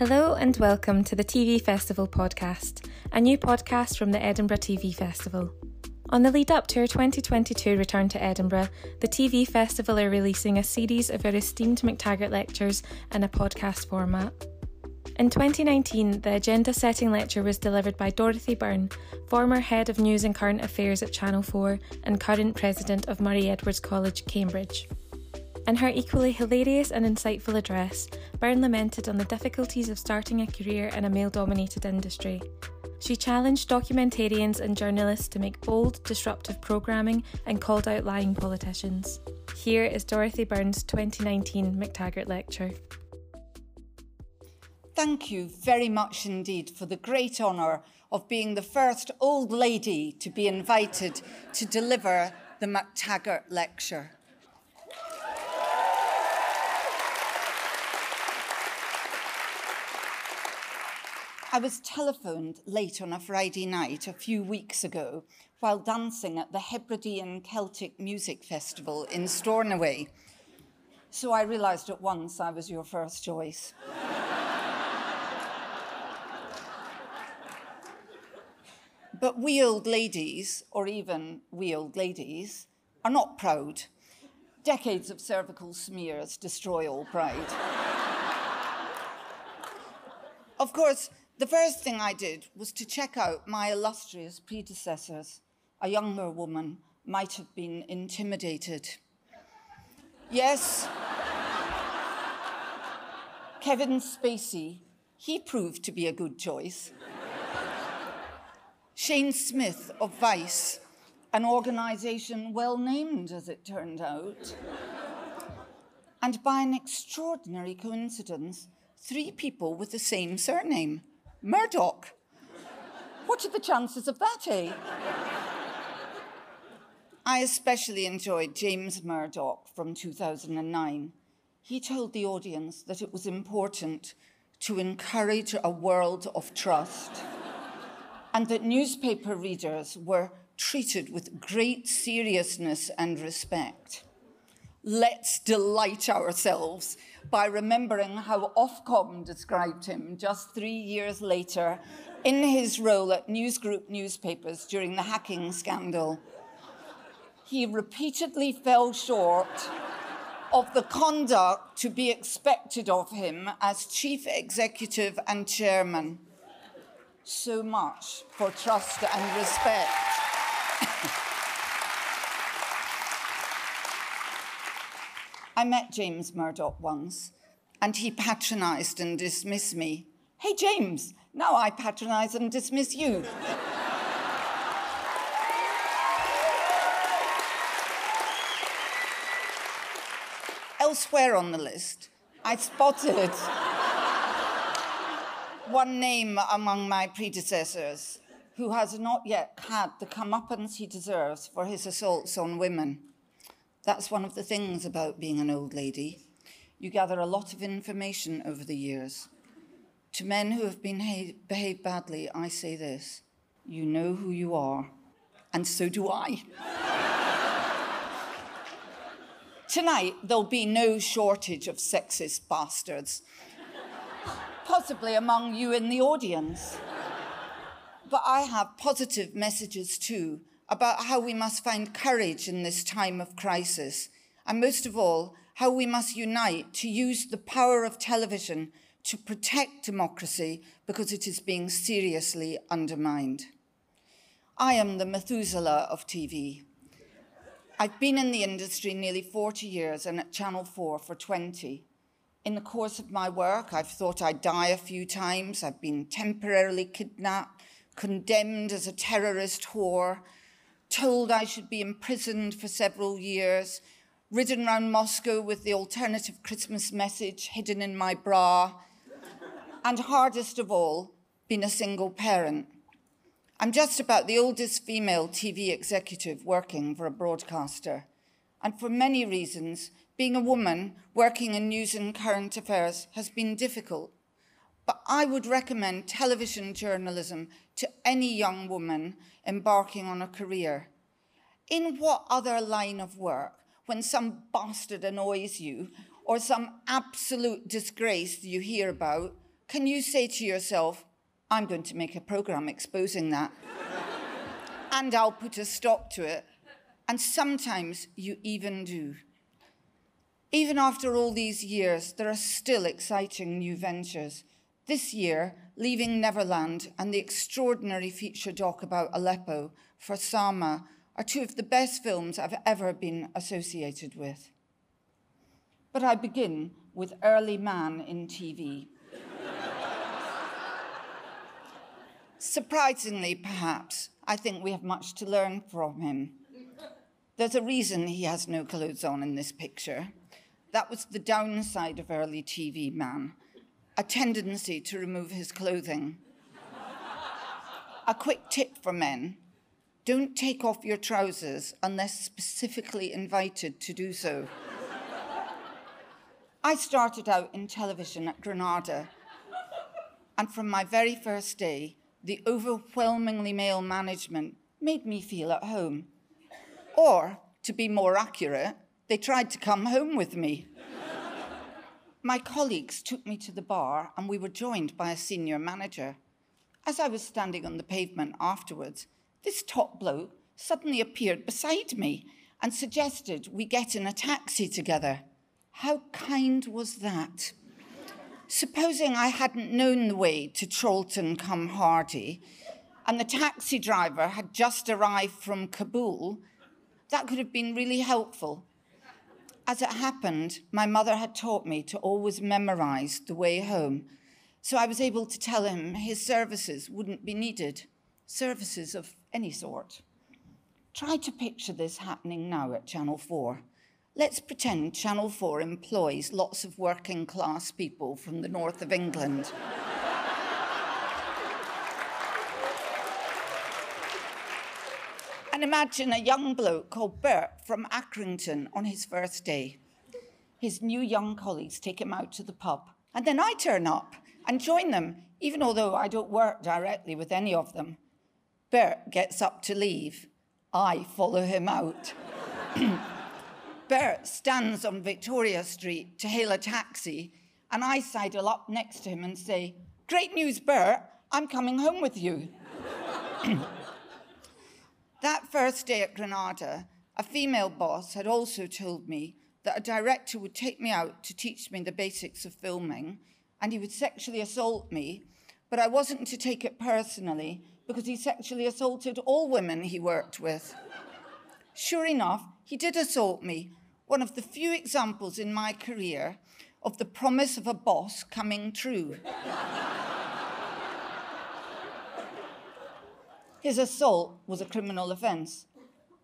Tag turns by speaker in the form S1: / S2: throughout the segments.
S1: Hello and welcome to the TV Festival podcast, a new podcast from the Edinburgh TV Festival. On the lead up to our 2022 return to Edinburgh, the TV Festival are releasing a series of our esteemed MacTaggart lectures in a podcast format. In 2019, the agenda setting lecture was delivered by Dorothy Byrne, former Head of News and Current Affairs at Channel 4 and current President of Murray Edwards College, Cambridge. In her equally hilarious and insightful address, Byrne lamented on the difficulties of starting a career in a male dominated industry. She challenged documentarians and journalists to make bold, disruptive programming and called out lying politicians. Here is Dorothy Byrne's 2019 MacTaggart Lecture.
S2: Thank you very much indeed for the great honour of being the first old lady to be invited to deliver the MacTaggart Lecture. I was telephoned late on a Friday night a few weeks ago while dancing at the Hebridean Celtic Music Festival in Stornoway. So I realised at once I was your first choice. but we old ladies, or even we old ladies, are not proud. Decades of cervical smears destroy all pride. of course, the first thing I did was to check out my illustrious predecessors. A younger woman might have been intimidated. Yes, Kevin Spacey, he proved to be a good choice. Shane Smith of Vice, an organisation well named as it turned out. and by an extraordinary coincidence, three people with the same surname. Murdoch. What are the chances of that, eh? I especially enjoyed James Murdoch from 2009. He told the audience that it was important to encourage a world of trust and that newspaper readers were treated with great seriousness and respect. Let's delight ourselves by remembering how Ofcom described him just three years later in his role at News Group newspapers during the hacking scandal. He repeatedly fell short of the conduct to be expected of him as chief executive and chairman. So much for trust and respect. I met James Murdoch once, and he patronised and dismissed me. Hey, James, now I patronise and dismiss you. Elsewhere on the list, I spotted one name among my predecessors who has not yet had the comeuppance he deserves for his assaults on women. That's one of the things about being an old lady. You gather a lot of information over the years. To men who have been ha- behaved badly, I say this you know who you are, and so do I. Tonight, there'll be no shortage of sexist bastards, possibly among you in the audience. But I have positive messages too about how we must find courage in this time of crisis, and most of all, how we must unite to use the power of television to protect democracy because it is being seriously undermined. I am the Methuselah of TV. I've been in the industry nearly 40 years and at Channel 4 for 20. In the course of my work, I've thought I'd die a few times. I've been temporarily kidnapped, condemned as a terrorist whore, told I should be imprisoned for several years, ridden around Moscow with the alternative Christmas message hidden in my bra, and hardest of all, been a single parent. I'm just about the oldest female TV executive working for a broadcaster. And for many reasons, being a woman working in news and current affairs has been difficult. But I would recommend television journalism to any young woman embarking on a career. In what other line of work, when some bastard annoys you or some absolute disgrace you hear about, can you say to yourself, I'm going to make a program exposing that? and I'll put a stop to it. And sometimes you even do. Even after all these years, there are still exciting new ventures. This year, Leaving Neverland and the extraordinary feature doc about Aleppo for Sama are two of the best films I've ever been associated with. But I begin with Early Man in TV. Surprisingly, perhaps, I think we have much to learn from him. There's a reason he has no clothes on in this picture. That was the downside of early TV man a tendency to remove his clothing. a quick tip for men don't take off your trousers unless specifically invited to do so. I started out in television at Granada, and from my very first day, the overwhelmingly male management made me feel at home. Or, to be more accurate, they tried to come home with me. My colleagues took me to the bar, and we were joined by a senior manager. As I was standing on the pavement afterwards, this top bloke suddenly appeared beside me and suggested we get in a taxi together. How kind was that? Supposing I hadn't known the way to Chorlton-cum-Hardy and the taxi driver had just arrived from Kabul, that could have been really helpful. As it happened, my mother had taught me to always memorize the way home, so I was able to tell him his services wouldn't be needed, services of any sort. Try to picture this happening now at Channel 4. Let's pretend Channel 4 employs lots of working class people from the north of England. And imagine a young bloke called Bert from Accrington on his first day. His new young colleagues take him out to the pub, and then I turn up and join them, even although I don't work directly with any of them. Bert gets up to leave. I follow him out. Bert stands on Victoria Street to hail a taxi, and I sidle up next to him and say, Great news, Bert, I'm coming home with you. that first day at Granada, a female boss had also told me that a director would take me out to teach me the basics of filming, and he would sexually assault me, but I wasn't to take it personally because he sexually assaulted all women he worked with. Sure enough, he did assault me, one of the few examples in my career of the promise of a boss coming true. His assault was a criminal offence.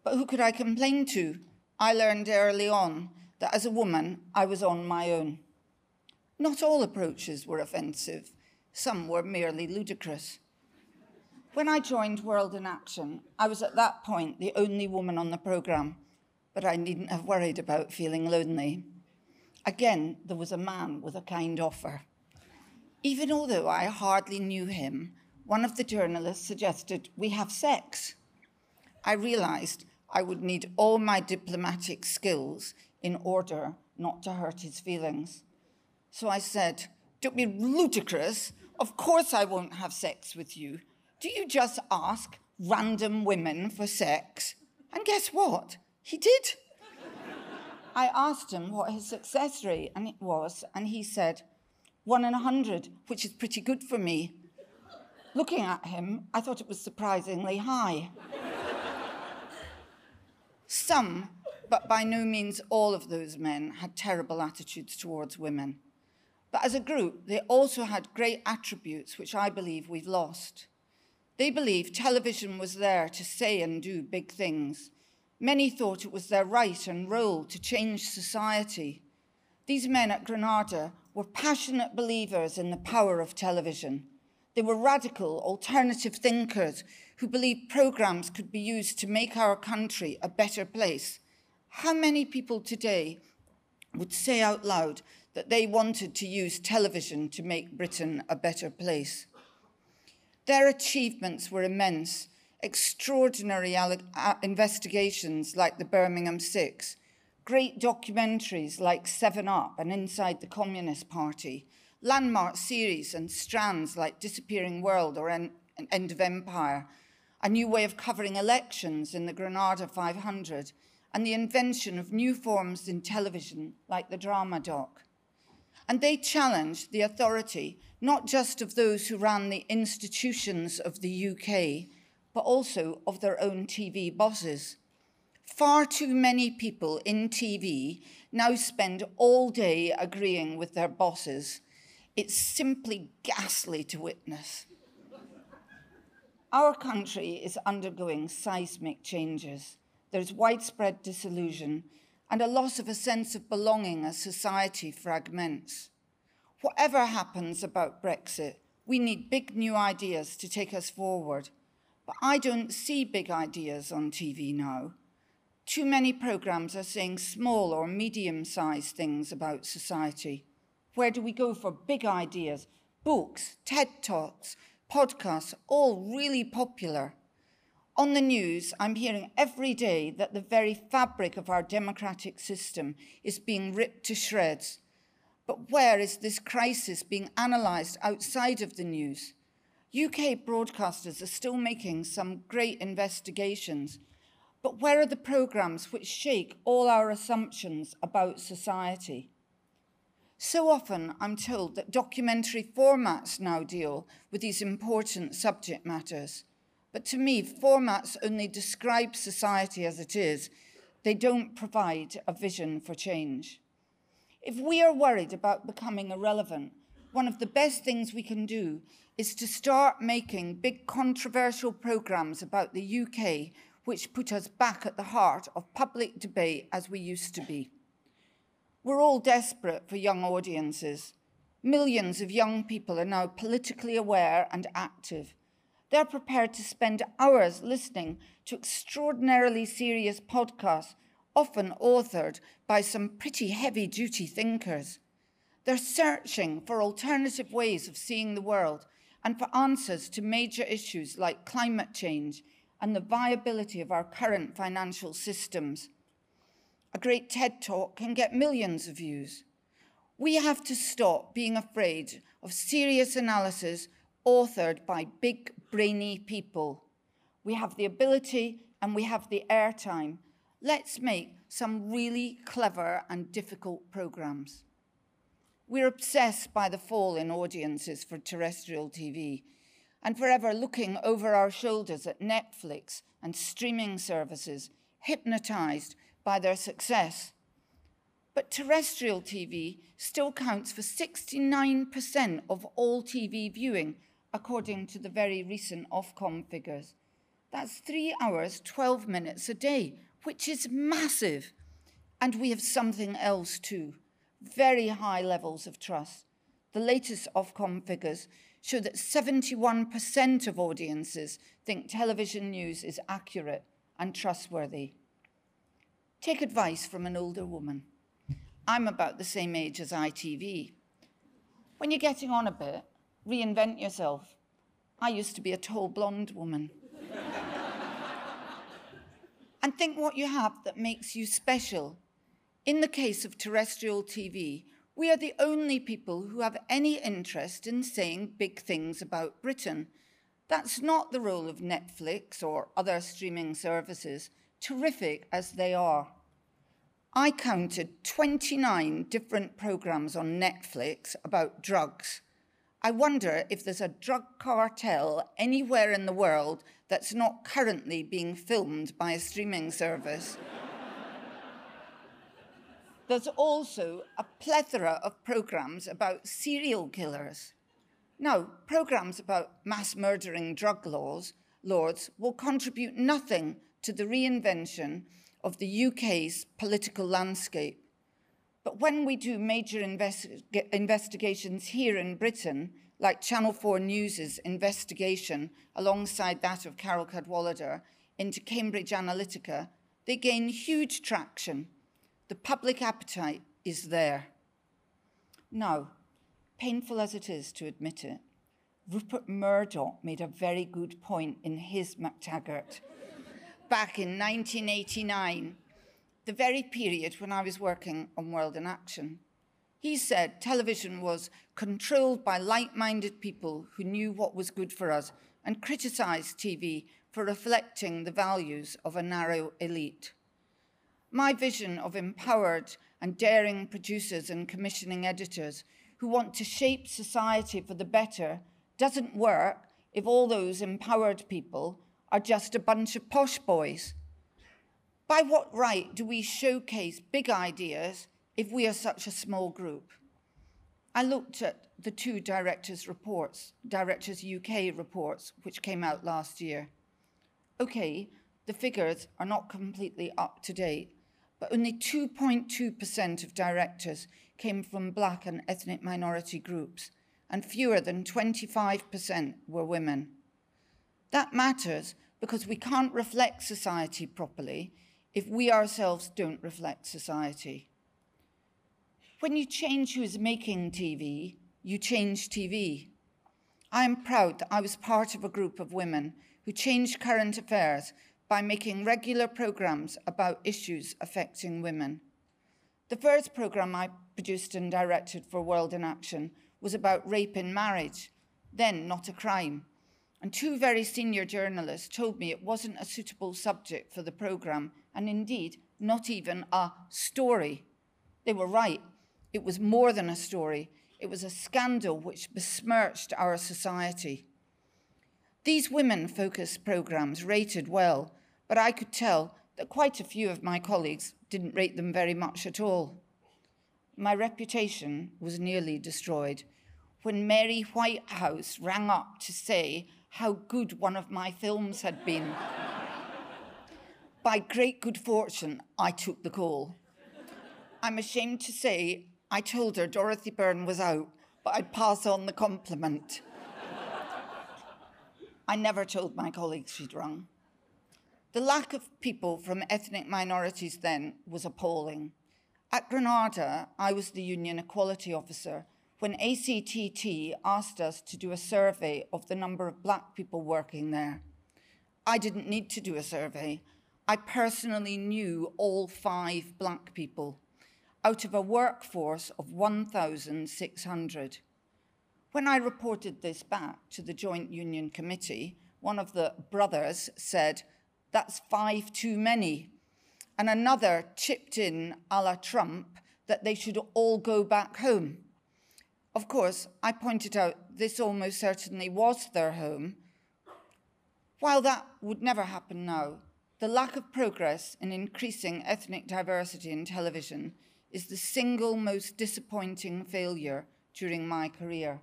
S2: But who could I complain to? I learned early on that as a woman, I was on my own. Not all approaches were offensive, some were merely ludicrous. When I joined World in Action, I was at that point the only woman on the programme, but I needn't have worried about feeling lonely. Again, there was a man with a kind offer. Even although I hardly knew him, one of the journalists suggested we have sex. I realised I would need all my diplomatic skills in order not to hurt his feelings. So I said, Don't be ludicrous. Of course I won't have sex with you. Do you just ask random women for sex? And guess what? He did. I asked him what his success rate and it was, and he said, one in a hundred, which is pretty good for me. Looking at him, I thought it was surprisingly high. Some, but by no means all of those men, had terrible attitudes towards women. But as a group, they also had great attributes which I believe we've lost. They believed television was there to say and do big things. Many thought it was their right and role to change society. These men at Granada were passionate believers in the power of television. They were radical, alternative thinkers who believed programs could be used to make our country a better place. How many people today would say out loud that they wanted to use television to make Britain a better place? Their achievements were immense. Extraordinary investigations like the Birmingham Six, great documentaries like Seven Up and Inside the Communist Party, landmark series and strands like Disappearing World or End of Empire, a new way of covering elections in the Granada 500, and the invention of new forms in television like the drama doc. And they challenged the authority not just of those who ran the institutions of the UK, but also of their own TV bosses. Far too many people in TV now spend all day agreeing with their bosses. It's simply ghastly to witness. Our country is undergoing seismic changes. There's widespread disillusion and a loss of a sense of belonging as society fragments. Whatever happens about Brexit, we need big new ideas to take us forward. But I don't see big ideas on TV now. Too many programs are saying small or medium sized things about society. Where do we go for big ideas? Books, TED Talks, podcasts, all really popular. On the news, I'm hearing every day that the very fabric of our democratic system is being ripped to shreds. But where is this crisis being analysed outside of the news? UK broadcasters are still making some great investigations, but where are the programmes which shake all our assumptions about society? So often I'm told that documentary formats now deal with these important subject matters. But to me, formats only describe society as it is. They don't provide a vision for change. If we are worried about becoming irrelevant, one of the best things we can do is to start making big controversial programs about the UK which put us back at the heart of public debate as we used to be. We're all desperate for young audiences. Millions of young people are now politically aware and active. They're prepared to spend hours listening to extraordinarily serious podcasts often authored by some pretty heavy duty thinkers. They're searching for alternative ways of seeing the world and for answers to major issues like climate change and the viability of our current financial systems. A great TED talk can get millions of views. We have to stop being afraid of serious analysis authored by big, brainy people. We have the ability and we have the airtime let's make some really clever and difficult programs. We're obsessed by the fall in audiences for terrestrial TV and forever looking over our shoulders at Netflix and streaming services, hypnotized by their success. But terrestrial TV still counts for 69% of all TV viewing, according to the very recent Ofcom figures. That's three hours, 12 minutes a day, which is massive. And we have something else too very high levels of trust. The latest Ofcom figures show that 71% of audiences think television news is accurate and trustworthy. Take advice from an older woman. I'm about the same age as ITV. When you're getting on a bit, reinvent yourself. I used to be a tall blonde woman and think what you have that makes you special. In the case of terrestrial TV, we are the only people who have any interest in saying big things about Britain. That's not the role of Netflix or other streaming services, terrific as they are. I counted 29 different programs on Netflix about drugs. I wonder if there's a drug cartel anywhere in the world that's not currently being filmed by a streaming service. There's also a plethora of programs about serial killers. Now, programs about mass murdering drug laws, lords will contribute nothing to the reinvention of the UK's political landscape. But when we do major investi investigations here in Britain, like Channel 4 News's investigation alongside that of Carole Cadwalladr into Cambridge Analytica, they gain huge traction. The public appetite is there. Now, painful as it is to admit it, Rupert Murdoch made a very good point in his MacTaggart back in 1989, the very period when I was working on World in Action. He said television was controlled by like minded people who knew what was good for us and criticised TV for reflecting the values of a narrow elite. My vision of empowered and daring producers and commissioning editors who want to shape society for the better doesn't work if all those empowered people are just a bunch of posh boys. By what right do we showcase big ideas if we are such a small group? I looked at the two directors' reports, Directors UK reports, which came out last year. Okay, the figures are not completely up to date, but only 2.2% of directors came from black and ethnic minority groups, and fewer than 25% were women. That matters because we can't reflect society properly if we ourselves don't reflect society. When you change who's making TV, you change TV. I am proud that I was part of a group of women who changed current affairs by making regular programs about issues affecting women. The first program I produced and directed for World in Action was about rape in marriage, then not a crime. And two very senior journalists told me it wasn't a suitable subject for the program, and indeed, not even a story. They were right. It was more than a story, it was a scandal which besmirched our society. These women focused programs rated well, but I could tell that quite a few of my colleagues didn't rate them very much at all. My reputation was nearly destroyed when Mary Whitehouse rang up to say how good one of my films had been. By great good fortune, I took the call. I'm ashamed to say I told her Dorothy Byrne was out, but I'd pass on the compliment. I never told my colleagues she'd rung. The lack of people from ethnic minorities then was appalling. At Granada, I was the union equality officer when ACTT asked us to do a survey of the number of black people working there. I didn't need to do a survey. I personally knew all five black people out of a workforce of 1,600. When I reported this back to the Joint Union Committee, one of the brothers said, That's five too many. And another chipped in a la Trump that they should all go back home. Of course, I pointed out this almost certainly was their home. While that would never happen now, the lack of progress in increasing ethnic diversity in television is the single most disappointing failure during my career.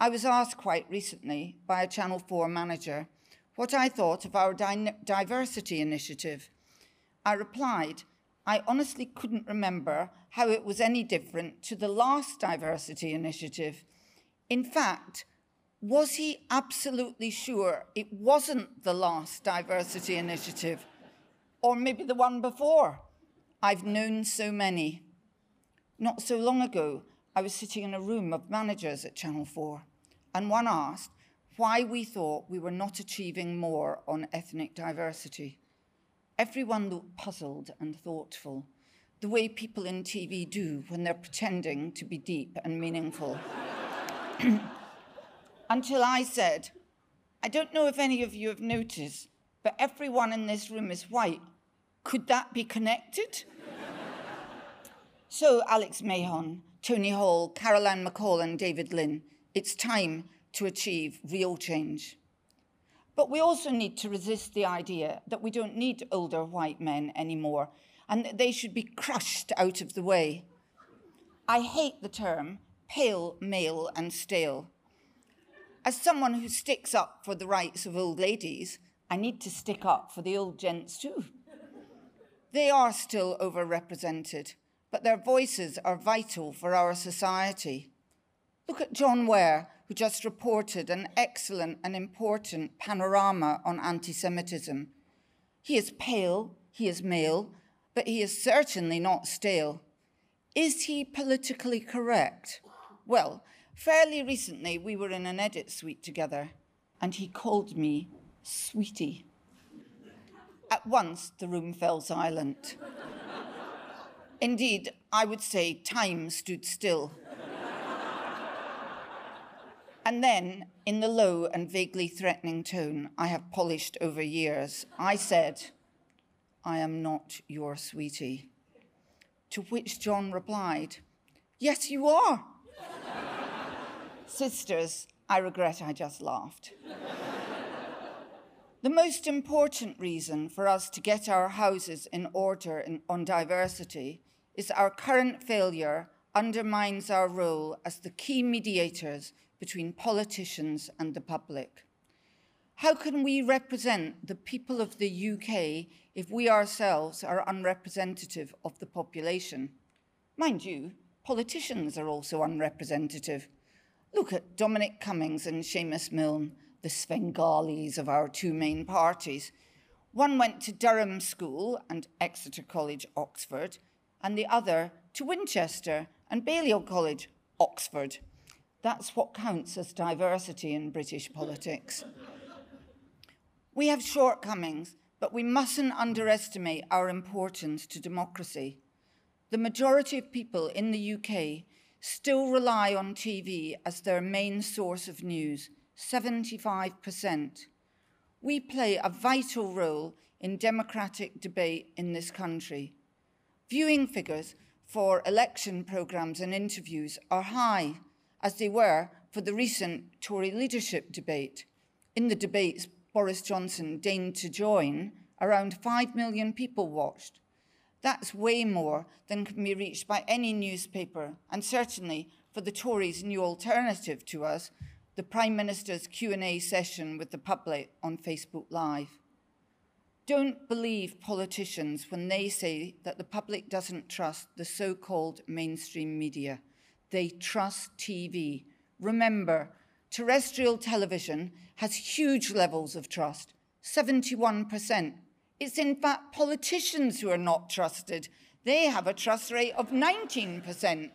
S2: I was asked quite recently by a Channel 4 manager what I thought of our di diversity initiative. I replied I honestly couldn't remember how it was any different to the last diversity initiative. In fact, was he absolutely sure it wasn't the last diversity initiative? Or maybe the one before? I've known so many. Not so long ago, I was sitting in a room of managers at Channel 4, and one asked why we thought we were not achieving more on ethnic diversity. Everyone looked puzzled and thoughtful, the way people in TV do when they're pretending to be deep and meaningful. Until I said, I don't know if any of you have noticed, but everyone in this room is white. Could that be connected? so, Alex Mahon, Tony Hall, Carolyn McCall, and David Lynn, it's time to achieve real change. But we also need to resist the idea that we don't need older white men anymore and that they should be crushed out of the way. I hate the term pale, male, and stale. As someone who sticks up for the rights of old ladies, I need to stick up for the old gents too. They are still overrepresented, but their voices are vital for our society. Look at John Ware, who just reported an excellent and important panorama on anti Semitism. He is pale, he is male, but he is certainly not stale. Is he politically correct? Well, fairly recently we were in an edit suite together, and he called me sweetie. At once the room fell silent. Indeed, I would say time stood still. And then, in the low and vaguely threatening tone I have polished over years, I said, I am not your sweetie. To which John replied, Yes, you are. Sisters, I regret I just laughed. the most important reason for us to get our houses in order in, on diversity is our current failure undermines our role as the key mediators between politicians and the public. How can we represent the people of the UK if we ourselves are unrepresentative of the population? Mind you, politicians are also unrepresentative. Look at Dominic Cummings and Seamus Milne, the Svengalis of our two main parties. One went to Durham School and Exeter College, Oxford, and the other to Winchester and Balliol College, Oxford. That's what counts as diversity in British politics. We have shortcomings, but we mustn't underestimate our importance to democracy. The majority of people in the UK still rely on TV as their main source of news, 75%. We play a vital role in democratic debate in this country. Viewing figures for election programmes and interviews are high, as they were for the recent Tory leadership debate. In the debates Boris Johnson deigned to join, around 5 million people watched. That's way more than can be reached by any newspaper, and certainly for the Tories' new alternative to us, the Prime Minister's Q&A session with the public on Facebook Live. Don't believe politicians when they say that the public doesn't trust the so-called mainstream media. They trust TV. Remember, terrestrial television has huge levels of trust, 71%, it's in fact politicians who are not trusted. They have a trust rate of 19%.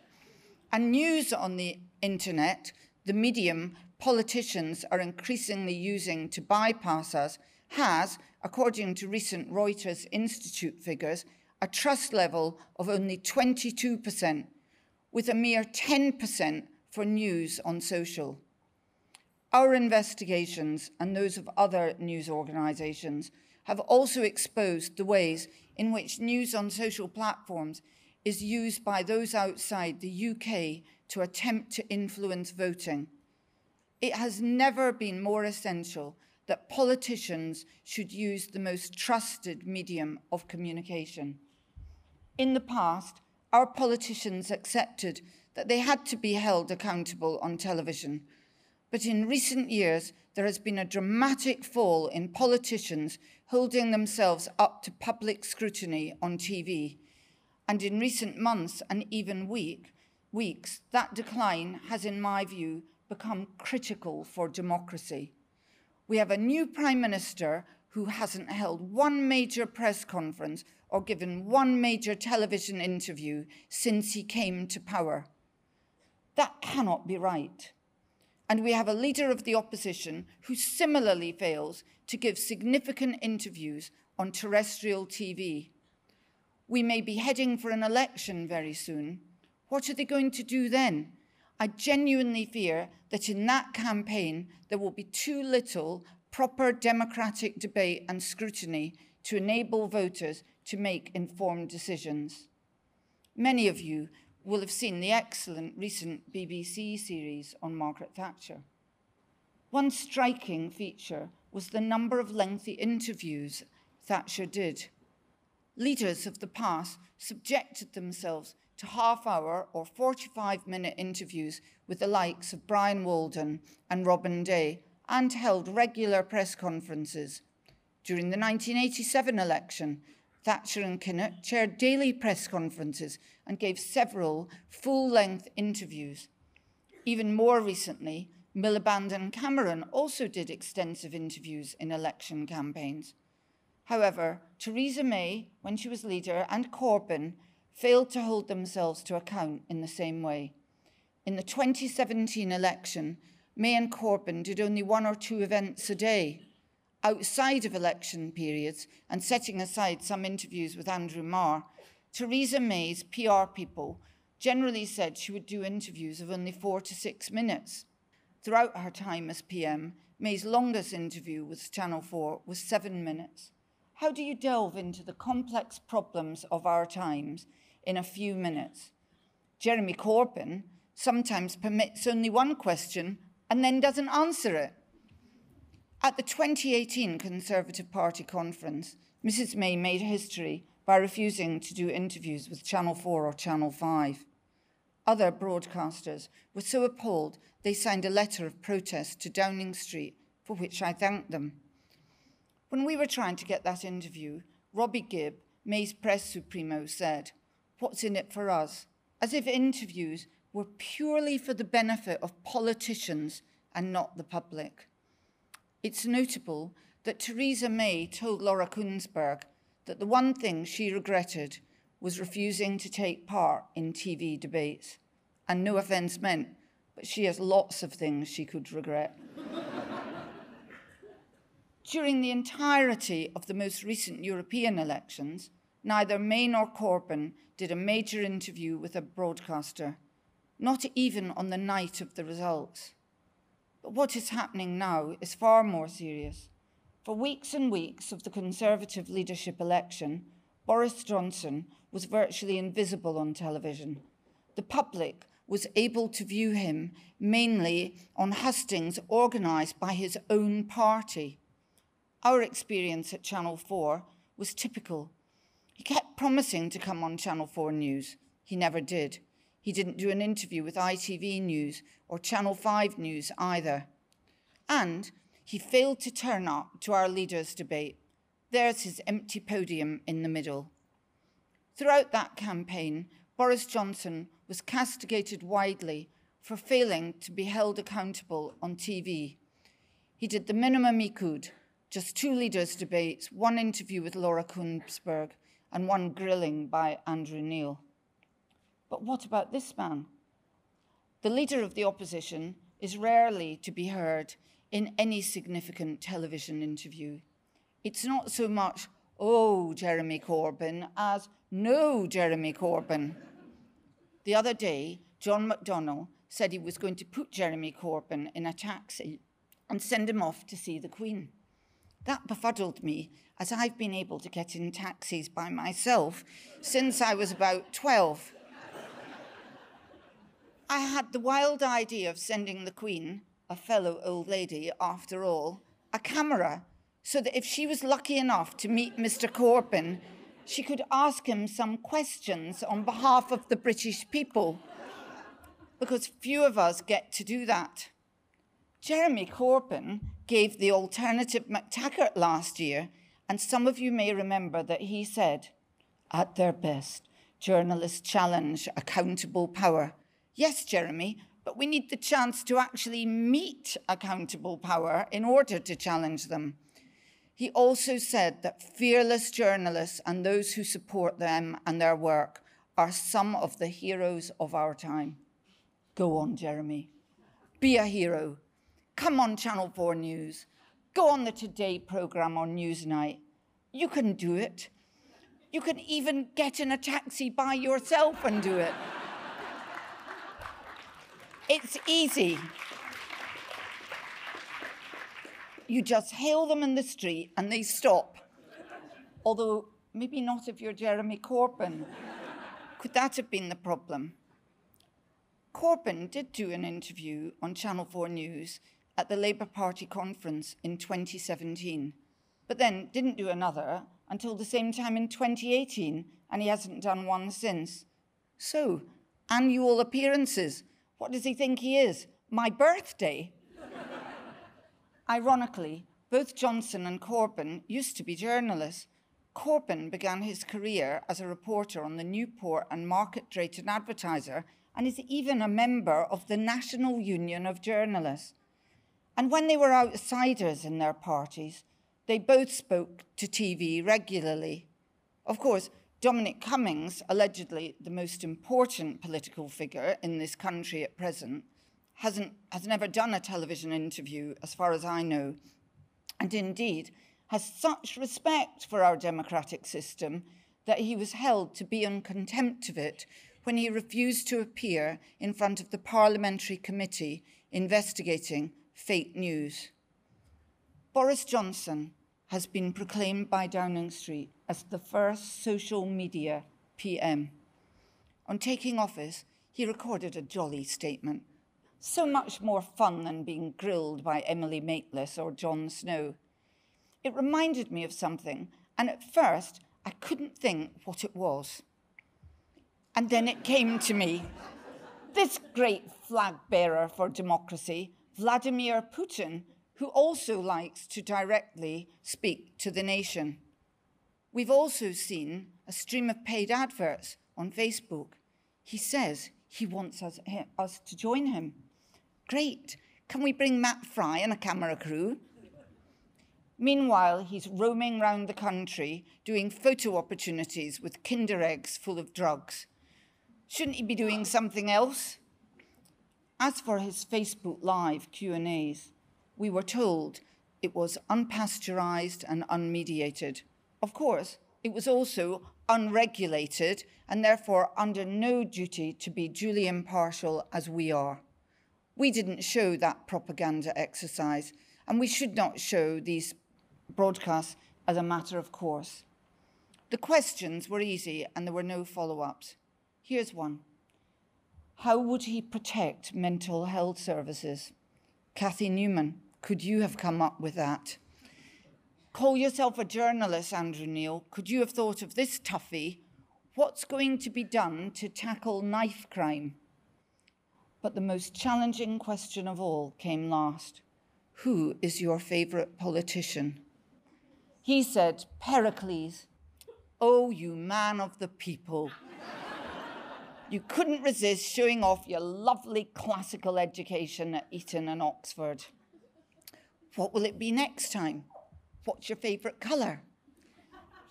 S2: And news on the internet, the medium politicians are increasingly using to bypass us, has, according to recent Reuters Institute figures, a trust level of only 22%, with a mere 10% for news on social. Our investigations and those of other news organisations have also exposed the ways in which news on social platforms is used by those outside the UK to attempt to influence voting. It has never been more essential that politicians should use the most trusted medium of communication. In the past, our politicians accepted that they had to be held accountable on television. But in recent years, there has been a dramatic fall in politicians holding themselves up to public scrutiny on TV. And in recent months and even week, weeks, that decline has, in my view, become critical for democracy. We have a new Prime Minister who hasn't held one major press conference or given one major television interview since he came to power. That cannot be right. And we have a leader of the opposition who similarly fails to give significant interviews on terrestrial TV. We may be heading for an election very soon. What are they going to do then? I genuinely fear that in that campaign there will be too little proper democratic debate and scrutiny to enable voters to make informed decisions. Many of you will have seen the excellent recent BBC series on Margaret Thatcher. One striking feature was the number of lengthy interviews Thatcher did. Leaders of the past subjected themselves to half hour or 45 minute interviews with the likes of Brian Walden and Robin Day and held regular press conferences. During the 1987 election, Thatcher and Kinnock chaired daily press conferences and gave several full length interviews. Even more recently, Miliband and Cameron also did extensive interviews in election campaigns. However, Theresa May, when she was leader, and Corbyn failed to hold themselves to account in the same way. In the 2017 election, May and Corbyn did only one or two events a day. Outside of election periods and setting aside some interviews with Andrew Marr, Theresa May's PR people generally said she would do interviews of only four to six minutes. Throughout her time as PM, May's longest interview with Channel 4 was seven minutes. How do you delve into the complex problems of our times in a few minutes? Jeremy Corbyn sometimes permits only one question and then doesn't answer it. At the 2018 Conservative Party conference, Mrs May made history by refusing to do interviews with Channel 4 or Channel 5. Other broadcasters were so appalled they signed a letter of protest to Downing Street, for which I thanked them. When we were trying to get that interview, Robbie Gibb, May's press supremo, said, What's in it for us? As if interviews were purely for the benefit of politicians and not the public. It's notable that Theresa May told Laura Kuenssberg that the one thing she regretted was refusing to take part in TV debates. And no offence meant, but she has lots of things she could regret. During the entirety of the most recent European elections, neither May nor Corbyn did a major interview with a broadcaster, not even on the night of the results. But what is happening now is far more serious. For weeks and weeks of the Conservative leadership election, Boris Johnson was virtually invisible on television. The public was able to view him mainly on hustings organised by his own party. Our experience at Channel 4 was typical. He kept promising to come on Channel 4 News. He never did. He didn't do an interview with ITV News or Channel 5 News either. And he failed to turn up to our leaders' debate. There's his empty podium in the middle. Throughout that campaign, Boris Johnson was castigated widely for failing to be held accountable on TV. He did the minimum he could just two leaders' debates, one interview with Laura Kuenssberg, and one grilling by Andrew Neil. But what about this man? The leader of the opposition is rarely to be heard in any significant television interview. It's not so much, oh, Jeremy Corbyn, as no, Jeremy Corbyn. The other day, John McDonnell said he was going to put Jeremy Corbyn in a taxi and send him off to see the Queen. That befuddled me, as I've been able to get in taxis by myself since I was about 12. I had the wild idea of sending the Queen a fellow old lady, after all, a camera, so that if she was lucky enough to meet Mr. Corbyn, she could ask him some questions on behalf of the British people, because few of us get to do that. Jeremy Corbyn gave the alternative MacTaggart last year, and some of you may remember that he said, at their best, journalists challenge accountable power. Yes, Jeremy, but we need the chance to actually meet accountable power in order to challenge them. He also said that fearless journalists and those who support them and their work are some of the heroes of our time. Go on, Jeremy. Be a hero. Come on, Channel 4 News. Go on the Today programme on Newsnight. You can do it. You can even get in a taxi by yourself and do it. It's easy. You just hail them in the street and they stop. Although, maybe not if you're Jeremy Corbyn. Could that have been the problem? Corbyn did do an interview on Channel 4 News at the Labour Party conference in 2017, but then didn't do another until the same time in 2018, and he hasn't done one since. So, annual appearances what does he think he is? My birthday? Ironically, both Johnson and Corbyn used to be journalists. Corbyn began his career as a reporter on the Newport and Market Drayton Advertiser and is even a member of the National Union of Journalists. And when they were outsiders in their parties, they both spoke to TV regularly. Of course, Dominic Cummings, allegedly the most important political figure in this country at present, hasn't, has never done a television interview, as far as I know, and indeed has such respect for our democratic system that he was held to be in contempt of it when he refused to appear in front of the parliamentary committee investigating fake news. Boris Johnson has been proclaimed by Downing Street as the first social media PM. On taking office, he recorded a jolly statement, so much more fun than being grilled by Emily Maitlis or Jon Snow. It reminded me of something, and at first I couldn't think what it was. And then it came to me. This great flag bearer for democracy, Vladimir Putin, who also likes to directly speak to the nation. We've also seen a stream of paid adverts on Facebook. He says he wants us, us to join him. Great. Can we bring Matt Frei and a camera crew? Meanwhile, he's roaming round the country doing photo opportunities with Kinder eggs full of drugs. Shouldn't he be doing something else? As for his Facebook Live Q&As, we were told it was unpasteurized and unmediated. Of course, it was also unregulated and therefore under no duty to be duly impartial as we are. We didn't show that propaganda exercise, and we should not show these broadcasts as a matter of course. The questions were easy and there were no follow ups. Here's one How would he protect mental health services? Cathy Newman, could you have come up with that? Call yourself a journalist, Andrew Neil. Could you have thought of this toughie? What's going to be done to tackle knife crime? But the most challenging question of all came last Who is your favourite politician? He said, Pericles, oh, you man of the people. you couldn't resist showing off your lovely classical education at Eton and Oxford. What will it be next time? What's your favourite colour?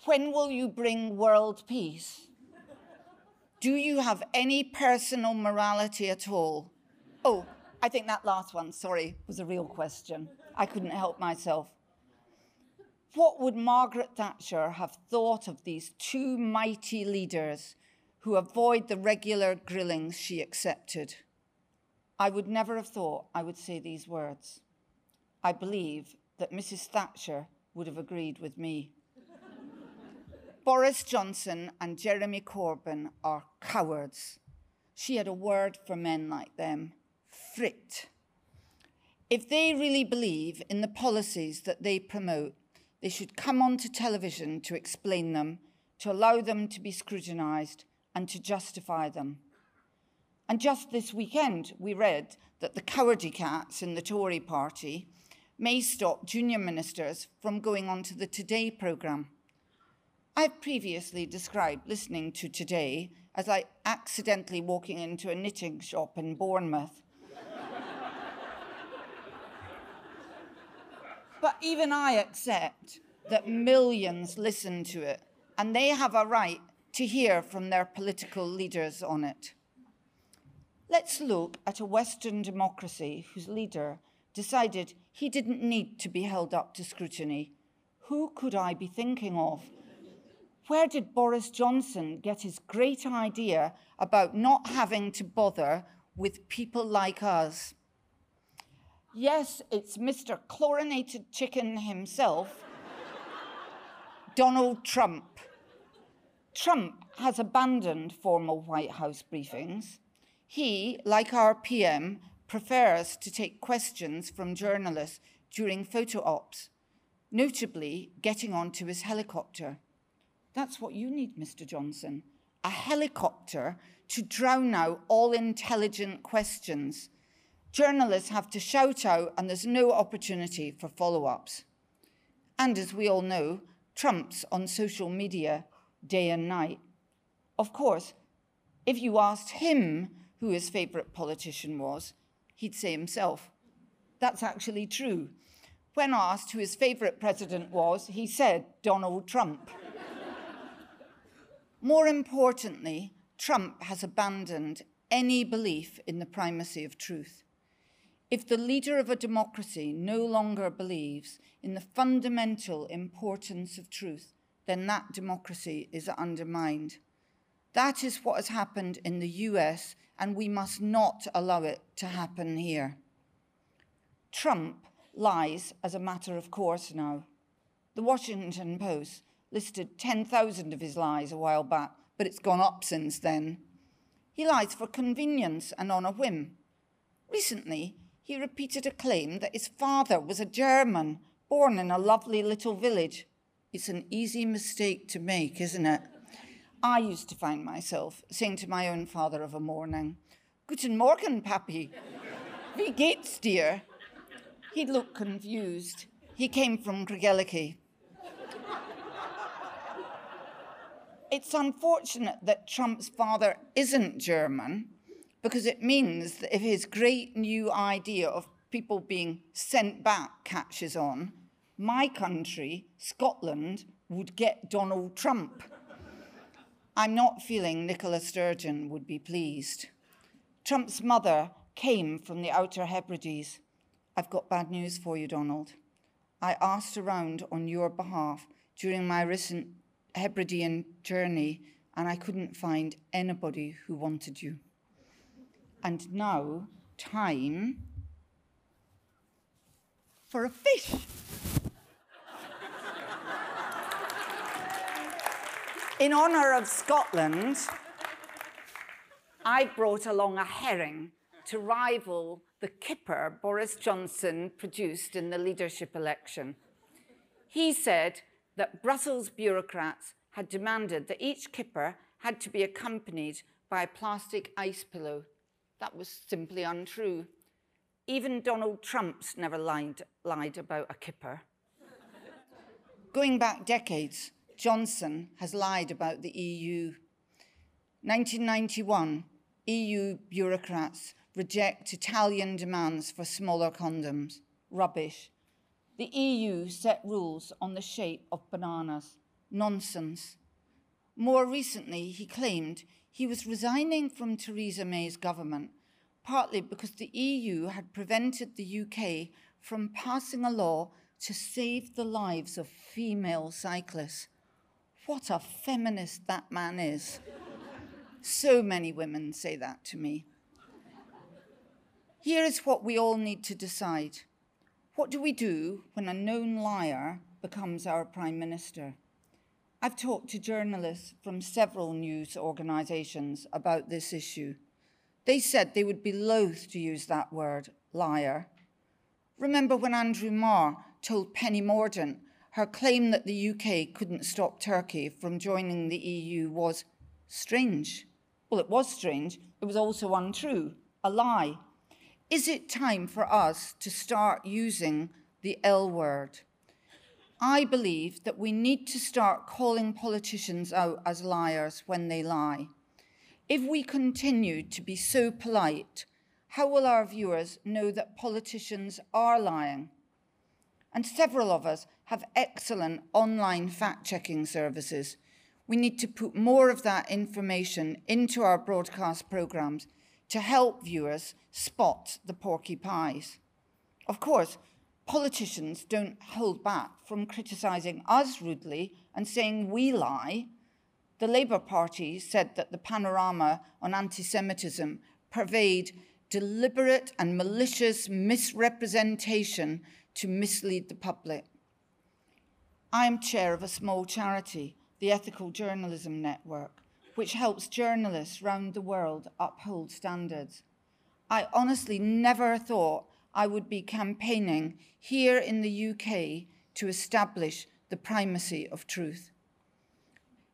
S2: When will you bring world peace? Do you have any personal morality at all? Oh, I think that last one, sorry, was a real question. I couldn't help myself. What would Margaret Thatcher have thought of these two mighty leaders who avoid the regular grillings she accepted? I would never have thought I would say these words. I believe that Mrs. Thatcher would have agreed with me. Boris Johnson and Jeremy Corbyn are cowards. She had a word for men like them frit. If they really believe in the policies that they promote, they should come onto television to explain them, to allow them to be scrutinised, and to justify them. And just this weekend, we read that the cowardy cats in the Tory party may stop junior ministers from going on to the Today programme. I've previously described listening to Today as like accidentally walking into a knitting shop in Bournemouth. but even I accept that millions listen to it, and they have a right to hear from their political leaders on it. Let's look at a Western democracy whose leader decided he didn't need to be held up to scrutiny. Who could I be thinking of? Where did Boris Johnson get his great idea about not having to bother with people like us? Yes, it's Mr. Chlorinated Chicken himself, Donald Trump. Trump has abandoned formal White House briefings. He, like our PM, prefers to take questions from journalists during photo ops, notably getting onto his helicopter. That's what you need, Mr. Johnson a helicopter to drown out all intelligent questions. Journalists have to shout out, and there's no opportunity for follow ups. And as we all know, Trump's on social media day and night. Of course, if you asked him who his favourite politician was, he'd say himself. That's actually true. When asked who his favourite president was, he said Donald Trump. More importantly, Trump has abandoned any belief in the primacy of truth. If the leader of a democracy no longer believes in the fundamental importance of truth, then that democracy is undermined. That is what has happened in the US, and we must not allow it to happen here. Trump lies as a matter of course now. The Washington Post listed 10,000 of his lies a while back, but it's gone up since then. He lies for convenience and on a whim. Recently, he repeated a claim that his father was a German born in a lovely little village. It's an easy mistake to make, isn't it? I used to find myself saying to my own father of a morning, Guten Morgen, Papi. Wie geht's, dear? He'd look confused. He came from Craigellachie. it's unfortunate that Trump's father isn't German because it means that if his great new idea of people being sent back catches on, my country, Scotland, would get Donald Trump. I'm not feeling Nicola Sturgeon would be pleased. Trump's mother came from the Outer Hebrides. I've got bad news for you, Donald. I asked around on your behalf during my recent Hebridean journey, and I couldn't find anybody who wanted you. And now, time for a fish. In honour of Scotland, I brought along a herring to rival the kipper Boris Johnson produced in the leadership election. He said that Brussels bureaucrats had demanded that each kipper had to be accompanied by a plastic ice pillow. That was simply untrue. Even Donald Trump's never lied, lied about a kipper. Going back decades, Johnson has lied about the EU. 1991, EU bureaucrats reject Italian demands for smaller condoms. Rubbish. The EU set rules on the shape of bananas. Nonsense. More recently, he claimed he was resigning from Theresa May's government, partly because the EU had prevented the UK from passing a law to save the lives of female cyclists. What a feminist that man is. so many women say that to me. Here is what we all need to decide. What do we do when a known liar becomes our Prime Minister? I've talked to journalists from several news organisations about this issue. They said they would be loath to use that word, liar. Remember when Andrew Marr told Penny Mordaunt her claim that the UK couldn't stop Turkey from joining the EU was strange. Well, it was strange. It was also untrue, a lie. Is it time for us to start using the L word? I believe that we need to start calling politicians out as liars when they lie. If we continue to be so polite, how will our viewers know that politicians are lying? And several of us have excellent online fact checking services. We need to put more of that information into our broadcast programmes to help viewers spot the porky pies. Of course, politicians don't hold back from criticising us rudely and saying we lie. The Labour Party said that the panorama on anti Semitism pervade deliberate and malicious misrepresentation to mislead the public. I am chair of a small charity, the Ethical Journalism Network, which helps journalists round the world uphold standards. I honestly never thought I would be campaigning here in the UK to establish the primacy of truth.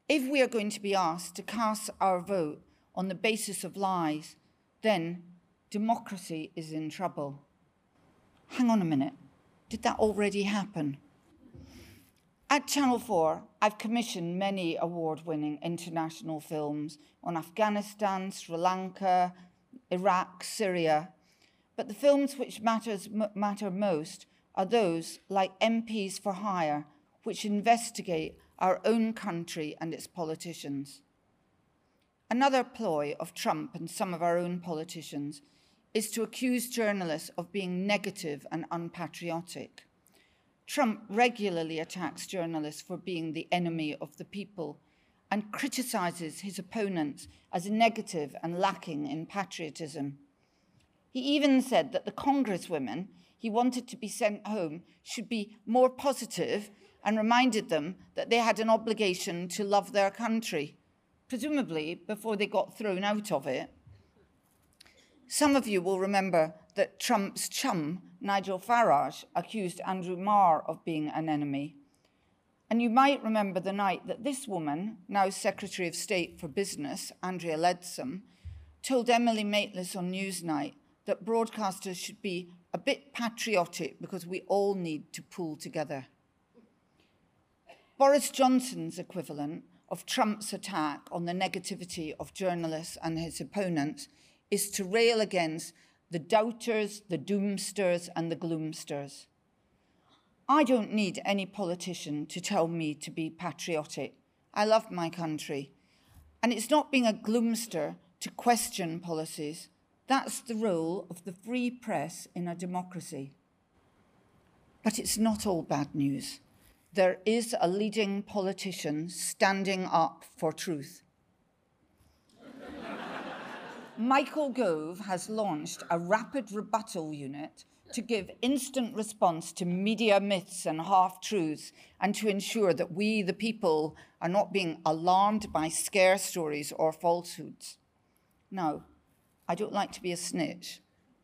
S2: If we are going to be asked to cast our vote on the basis of lies, then democracy is in trouble. Hang on a minute. Did that already happen? At Channel 4, I've commissioned many award winning international films on Afghanistan, Sri Lanka, Iraq, Syria. But the films which matters, matter most are those like MPs for Hire, which investigate our own country and its politicians. Another ploy of Trump and some of our own politicians is to accuse journalists of being negative and unpatriotic. Trump regularly attacks journalists for being the enemy of the people and criticizes his opponents as negative and lacking in patriotism. He even said that the congresswomen he wanted to be sent home should be more positive and reminded them that they had an obligation to love their country, presumably before they got thrown out of it. Some of you will remember that Trump's chum, Nigel Farage, accused Andrew Marr of being an enemy. And you might remember the night that this woman, now Secretary of State for Business, Andrea Leadsom, told Emily Maitlis on Newsnight that broadcasters should be a bit patriotic because we all need to pull together. Boris Johnson's equivalent of Trump's attack on the negativity of journalists and his opponents is to rail against the doubters, the doomsters, and the gloomsters. I don't need any politician to tell me to be patriotic. I love my country. And it's not being a gloomster to question policies. That's the role of the free press in a democracy. But it's not all bad news there is a leading politician standing up for truth. Michael Gove has launched a rapid rebuttal unit to give instant response to media myths and half truths and to ensure that we, the people, are not being alarmed by scare stories or falsehoods. Now, I don't like to be a snitch,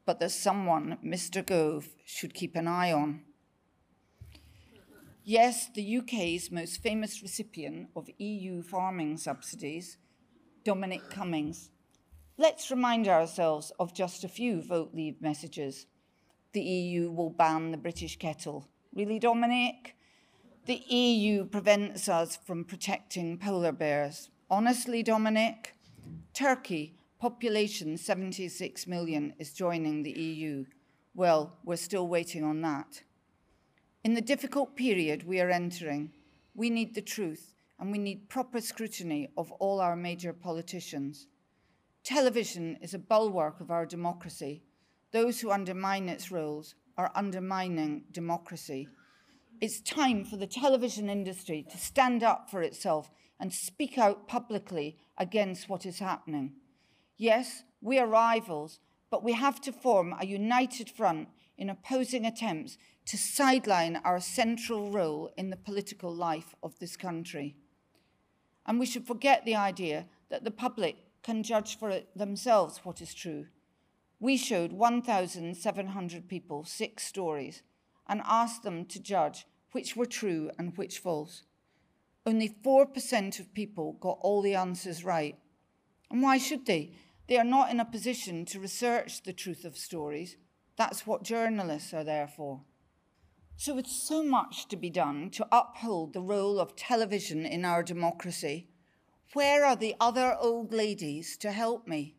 S2: but there's someone Mr. Gove should keep an eye on. Yes, the UK's most famous recipient of EU farming subsidies, Dominic Cummings. Let's remind ourselves of just a few vote leave messages. The EU will ban the British kettle. Really, Dominic? The EU prevents us from protecting polar bears. Honestly, Dominic? Turkey, population 76 million, is joining the EU. Well, we're still waiting on that. In the difficult period we are entering, we need the truth and we need proper scrutiny of all our major politicians. Television is a bulwark of our democracy. Those who undermine its rules are undermining democracy. It's time for the television industry to stand up for itself and speak out publicly against what is happening. Yes, we are rivals, but we have to form a united front in opposing attempts to sideline our central role in the political life of this country. And we should forget the idea that the public can judge for themselves what is true. We showed 1,700 people six stories and asked them to judge which were true and which false. Only 4% of people got all the answers right. And why should they? They are not in a position to research the truth of stories. That's what journalists are there for. So, with so much to be done to uphold the role of television in our democracy, where are the other old ladies to help me?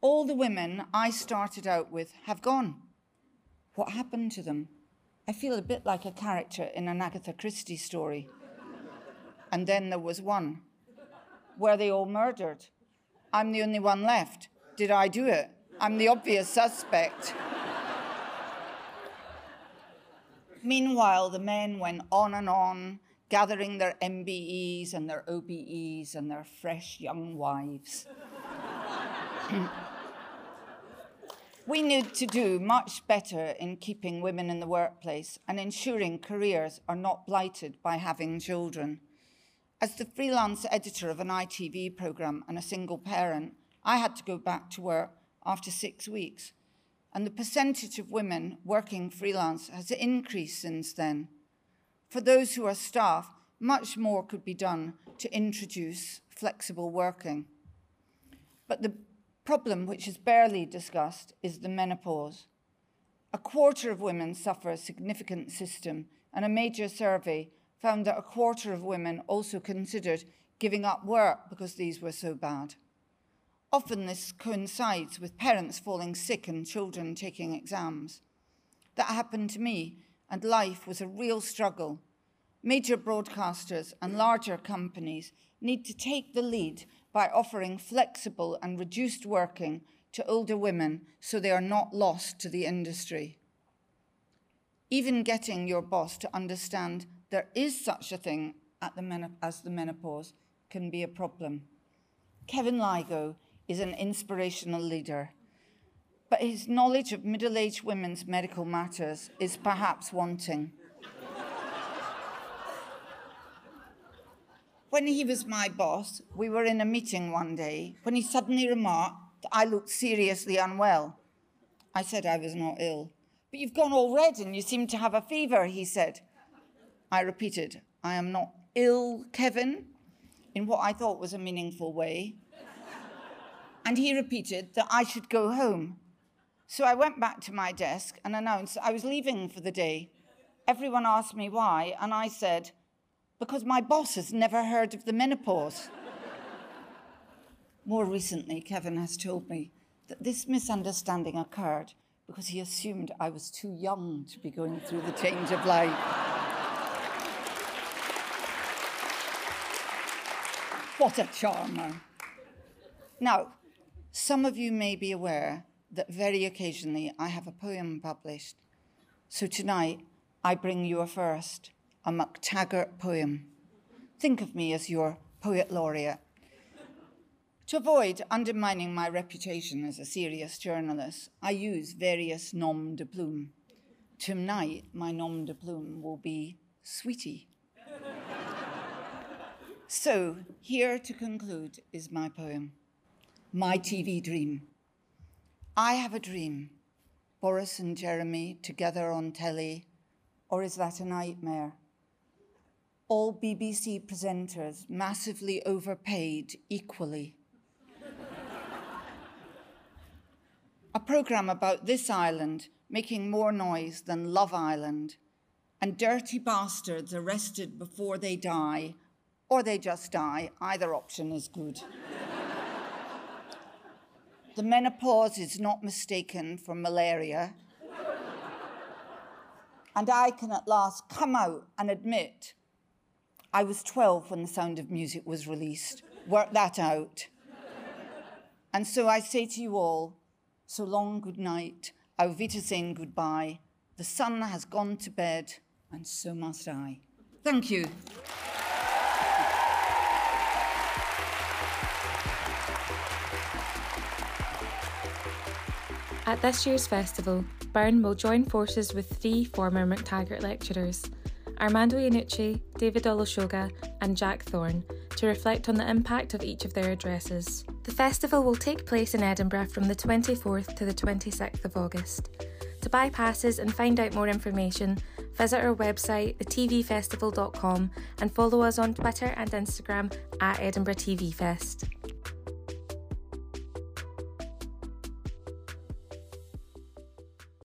S2: All the women I started out with have gone. What happened to them? I feel a bit like a character in an Agatha Christie story. And then there was one. Were they all murdered? I'm the only one left. Did I do it? I'm the obvious suspect. Meanwhile, the men went on and on, gathering their MBEs and their OBEs and their fresh young wives. we need to do much better in keeping women in the workplace and ensuring careers are not blighted by having children. As the freelance editor of an ITV programme and a single parent, I had to go back to work after six weeks and the percentage of women working freelance has increased since then. For those who are staff, much more could be done to introduce flexible working. But the problem, which is barely discussed, is the menopause. A quarter of women suffer a significant system, and a major survey found that a quarter of women also considered giving up work because these were so bad. Often this coincides with parents falling sick and children taking exams. That happened to me, and life was a real struggle. Major broadcasters and larger companies need to take the lead by offering flexible and reduced working to older women so they are not lost to the industry. even getting your boss to understand there is such a thing the as the menopause can be a problem. Kevin Lygo is an inspirational leader, but his knowledge of middle aged women's medical matters is perhaps wanting. when he was my boss, we were in a meeting one day when he suddenly remarked that I looked seriously unwell. I said I was not ill. But you've gone all red and you seem to have a fever, he said. I repeated, I am not ill, Kevin, in what I thought was a meaningful way. and he repeated that I should go home. So I went back to my desk and announced I was leaving for the day. Everyone asked me why, and I said, because my boss has never heard of the menopause. More recently, Kevin has told me that this misunderstanding occurred because he assumed I was too young to be going through the change of life. what a charmer. Now, some of you may be aware that very occasionally I have a poem published. So tonight, I bring you a first a MacTaggart poem. Think of me as your poet laureate. To avoid undermining my reputation as a serious journalist, I use various nom de plume. Tonight, my nom de plume will be Sweetie. so, here to conclude is my poem My TV Dream. I have a dream Boris and Jeremy together on telly, or is that a nightmare? all BBC presenters massively overpaid equally. a programme about this island making more noise than Love Island, and dirty bastards arrested before they die, or they just die. Either option is good. The menopause is not mistaken for malaria. and I can at last come out and admit I was 12 when The Sound of Music was released. Work that out. and so I say to you all, so long, good night. Auf Wiedersehen, goodbye. The sun has gone to bed, and so must I. Thank you.
S1: At this year's festival, Byrne will join forces with three former MacTaggart lecturers Armando Iannucci, David Olusoga, and Jack Thorne, to reflect on the impact of each of their addresses. The festival will take place in Edinburgh from the 24th to the 26th of August. To buy passes and find out more information, visit our website, thetvfestival.com, and follow us on Twitter and Instagram at Edinburgh TV Fest.